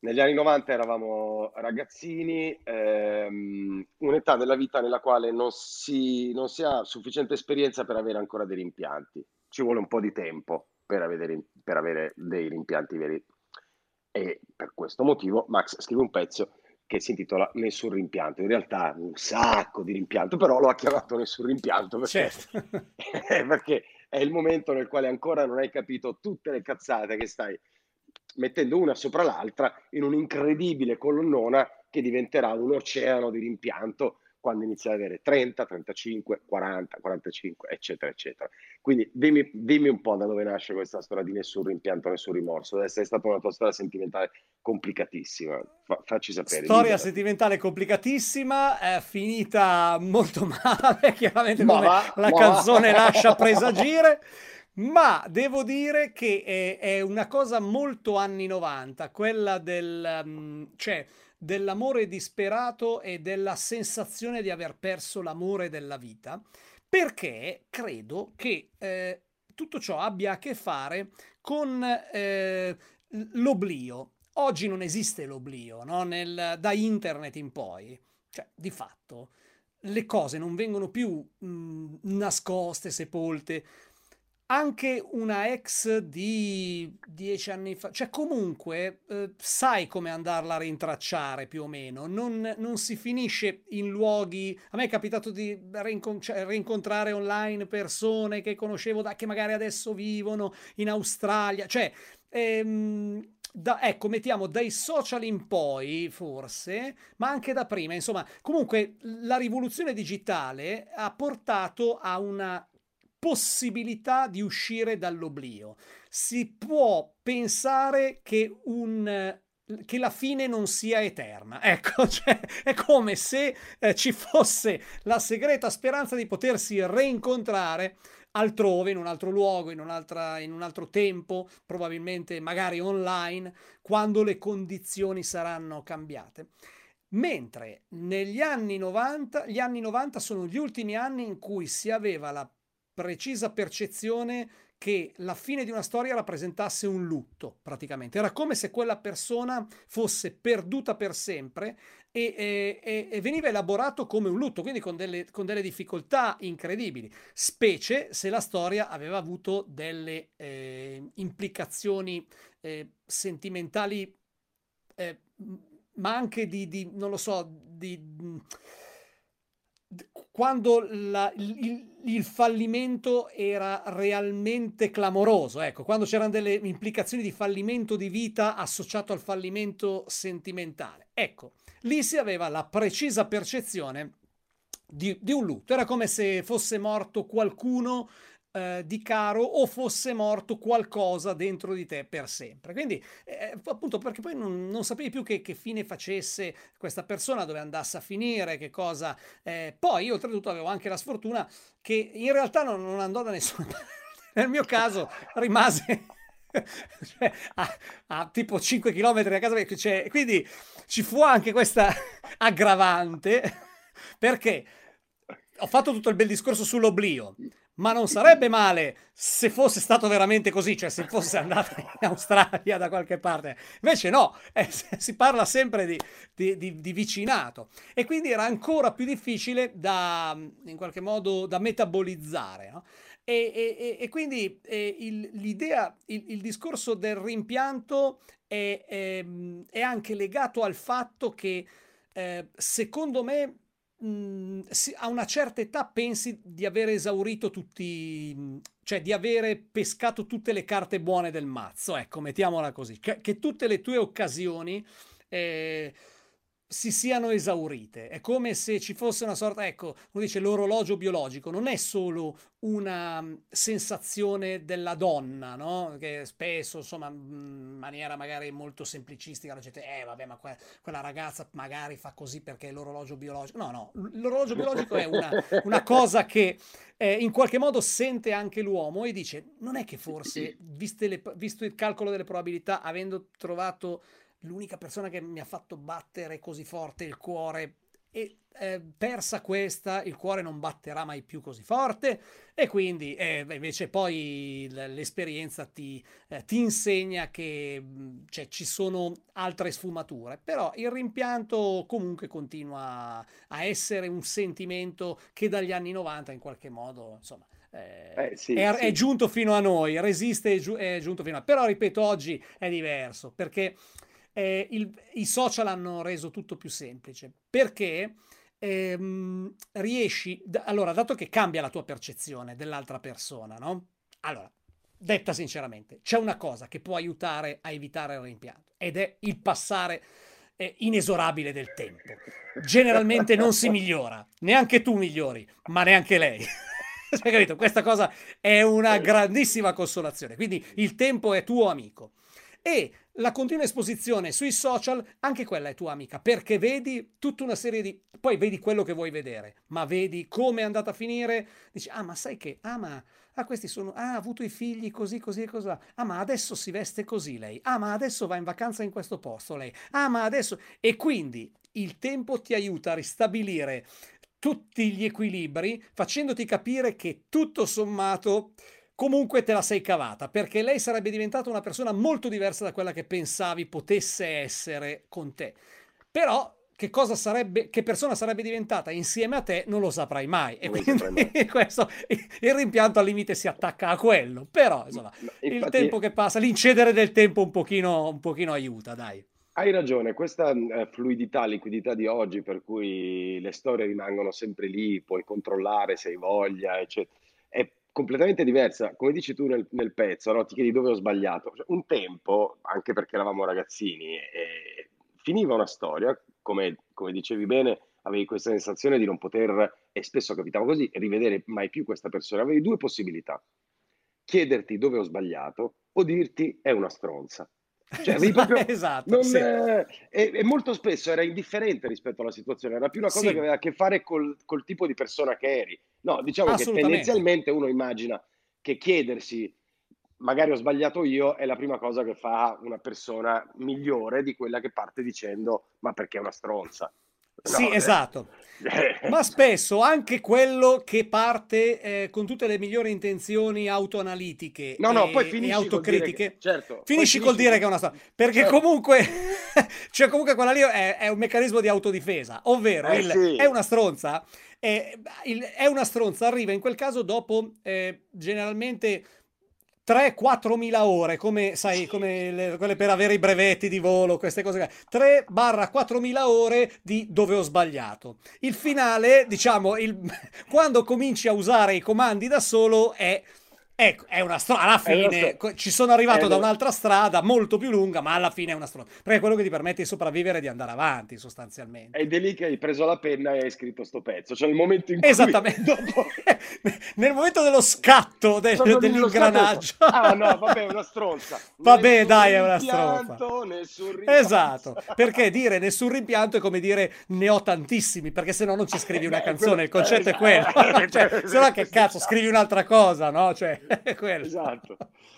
negli anni 90 eravamo ragazzini, ehm, un'età della vita nella quale non si, non si ha sufficiente esperienza per avere ancora dei rimpianti. Ci vuole un po' di tempo per avere, per avere dei rimpianti veri. E per questo motivo Max scrive un pezzo che si intitola Nessun rimpianto. In realtà un sacco di rimpianto, però lo ha chiamato Nessun rimpianto perché, certo. perché è il momento nel quale ancora non hai capito tutte le cazzate che stai mettendo una sopra l'altra in un'incredibile colonnona che diventerà un oceano di rimpianto quando inizi ad avere 30, 35, 40, 45, eccetera, eccetera. Quindi dimmi, dimmi, un po' da dove nasce questa storia di nessun rimpianto, nessun rimorso. Deve essere stata una tua storia sentimentale complicatissima. Fa, facci sapere. Storia libera. sentimentale complicatissima, è finita molto male, chiaramente ma la canzone va. lascia presagire. Ma devo dire che è, è, una cosa molto anni 90, quella del... Um, cioè, dell'amore disperato e della sensazione di aver perso l'amore della vita, perché credo che eh, tutto ciò abbia a che fare con eh, l'oblio. Oggi non esiste l'oblio, no? Nel, da internet in poi, cioè di fatto le cose non vengono più mh, nascoste, sepolte, anche una ex di dieci anni fa, cioè comunque eh, sai come andarla a rintracciare più o meno, non, non, si finisce in luoghi, a me è capitato di rincon- cioè, rincontrare online persone che conoscevo da, che magari adesso vivono in Australia, cioè ehm, da, ecco, mettiamo dai social in poi, forse, ma anche da prima. Insomma, comunque la rivoluzione digitale ha portato a una possibilità di uscire dall'oblio. Si può pensare che un che la fine non sia eterna. Ecco, cioè, è come se eh, ci fosse la segreta speranza di potersi reincontrare altrove, in un altro luogo, in, in un altro tempo, probabilmente magari online, quando le condizioni saranno cambiate. Mentre negli anni 90, gli anni 90 sono gli ultimi anni in cui si aveva la precisa percezione che la fine di una storia rappresentasse un lutto, praticamente. Era come se quella persona fosse perduta per sempre e, e, e veniva elaborato come un lutto, quindi con delle, con delle, difficoltà incredibili, specie se la storia aveva avuto delle eh, implicazioni eh, sentimentali, eh, ma anche di, di, non lo so, di quando la, il, il, fallimento era realmente clamoroso, ecco, quando c'erano delle implicazioni di fallimento di vita associato al fallimento sentimentale. Ecco, lì si aveva la precisa percezione di, di un lutto, era come se fosse morto qualcuno eh, di caro o fosse morto qualcosa dentro di te per sempre. Quindi, eh, appunto, perché poi non, non sapevi più che, che, fine facesse questa persona, dove andasse a finire, che cosa. Eh, poi, oltretutto, avevo anche la sfortuna che in realtà non, non andò da nessuna parte. Nel mio caso rimase. cioè, a, a, tipo 5 km da casa, cioè, quindi ci fu anche questa aggravante perché ho fatto tutto il bel discorso sull'oblio, ma non sarebbe male se fosse stato veramente così, cioè se fosse andato in Australia da qualche parte. Invece no, eh, si parla sempre di, di, di, di, vicinato e quindi era ancora più difficile da, in qualche modo, da metabolizzare. No? E, e, e, quindi eh, il, l'idea, il, il, discorso del rimpianto è, è, è, anche legato al fatto che, eh, secondo me, a una certa età pensi di aver esaurito tutti, cioè di avere pescato tutte le carte buone del mazzo, ecco, mettiamola così, che, che tutte le tue occasioni eh, si siano esaurite. È come se ci fosse una sorta, ecco, uno dice l'orologio biologico, non è solo una mm, sensazione della donna, no? Che spesso, insomma, mm, in maniera magari molto semplicistica la gente, eh vabbè, ma que- quella ragazza magari fa così perché è l'orologio biologico. No, no, l'orologio biologico è una, una cosa che eh, in qualche modo sente anche l'uomo e dice, non è che forse, le, visto il calcolo delle probabilità, avendo trovato l'unica persona che mi ha fatto battere così forte il cuore e eh, persa questa, il cuore non batterà mai più così forte e quindi eh, invece poi l'esperienza ti, eh, ti insegna che cioè, ci sono altre sfumature, però il rimpianto comunque continua a essere un sentimento che dagli anni 90 in qualche modo, insomma, eh, eh, sì, è, sì. è, giunto fino a noi, resiste, è, giu- è giunto fino a noi. Però ripeto, oggi è diverso perché eh, il, i social hanno reso tutto più semplice. Perché ehm, riesci, allora, dato che cambia la tua percezione dell'altra persona, no? Allora, detta sinceramente, c'è una cosa che può aiutare a evitare il rimpianto ed è il passare eh, inesorabile del tempo. Generalmente non si migliora, neanche tu migliori, ma neanche lei. Hai capito? Questa cosa è una grandissima consolazione. Quindi il tempo è tuo amico. E la continua esposizione sui social, anche quella è tua amica, perché vedi tutta una serie di... Poi vedi quello che vuoi vedere, ma vedi come è andata a finire, dici, ah ma sai che, ah ma, ah questi sono, ah ha avuto i figli così, così e così, ah ma adesso si veste così lei, ah ma adesso va in vacanza in questo posto lei, ah ma adesso... E quindi il tempo ti aiuta a ristabilire tutti gli equilibri, facendoti capire che tutto sommato comunque te la sei cavata, perché lei sarebbe diventata una persona molto diversa da quella che pensavi potesse essere con te. Però che cosa sarebbe, che persona sarebbe diventata insieme a te non lo saprai mai. E quindi questo, il rimpianto al limite si attacca a quello. Però insomma, Infatti, il tempo che passa, l'incedere del tempo un pochino, un pochino aiuta, dai. Hai ragione, questa eh, fluidità, liquidità di oggi, per cui le storie rimangono sempre lì, puoi controllare se hai voglia, eccetera, è completamente diversa. Come dici tu nel, nel pezzo, no? ti chiedi dove ho sbagliato. Cioè, un tempo, anche perché eravamo ragazzini, eh, finiva una storia, come, come dicevi bene, avevi questa sensazione di non poter, e spesso capitava così, rivedere mai più questa persona. Avevi due possibilità, chiederti dove ho sbagliato o dirti è una stronza. Cioè, proprio, esatto, non, sì. eh, e, e, molto spesso era indifferente rispetto alla situazione, era più una cosa sì. che aveva a che fare col, col, tipo di persona che eri. No, diciamo che tendenzialmente uno immagina che chiedersi magari ho sbagliato io è la prima cosa che fa una persona migliore di quella che parte dicendo ma perché è una stronza. Sì, eh. esatto. Ma spesso anche quello che parte eh, con tutte le migliori intenzioni autoanalitiche no, no, e, poi e autocritiche, che, certo, finisci col dire che è una storia. Perché certo. comunque, cioè comunque quella lì è, è, un meccanismo di autodifesa, ovvero eh, il, sì. è una stronza. È, il, è, una stronza, arriva in quel caso dopo eh, generalmente 3-4 mila ore, come sai, come le, quelle per avere i brevetti di volo, queste cose. 3-4 mila ore di dove ho sbagliato. Il finale, diciamo, il, quando cominci a usare i comandi da solo è Ecco, è una strada. Alla fine sto... ci sono arrivato da un'altra strada molto più lunga, ma alla fine è una strada. Perché è quello che ti permette di sopravvivere e di andare avanti, sostanzialmente. Ed è lì che hai preso la penna e hai scritto sto pezzo. Cioè, il momento in cui. Esattamente. Dopo... Nel momento dello scatto del, dell'ingranaggio. Scatto... Ah, no, vabbè, è una stronza. Vabbè, dai, è una stronza. Nessun Esatto. Perché dire nessun rimpianto è come dire ne ho tantissimi, perché se no non ci scrivi una canzone. Il concetto è quello. cioè, se no, che cazzo, scrivi un'altra cosa, no? Cioè. Esatto.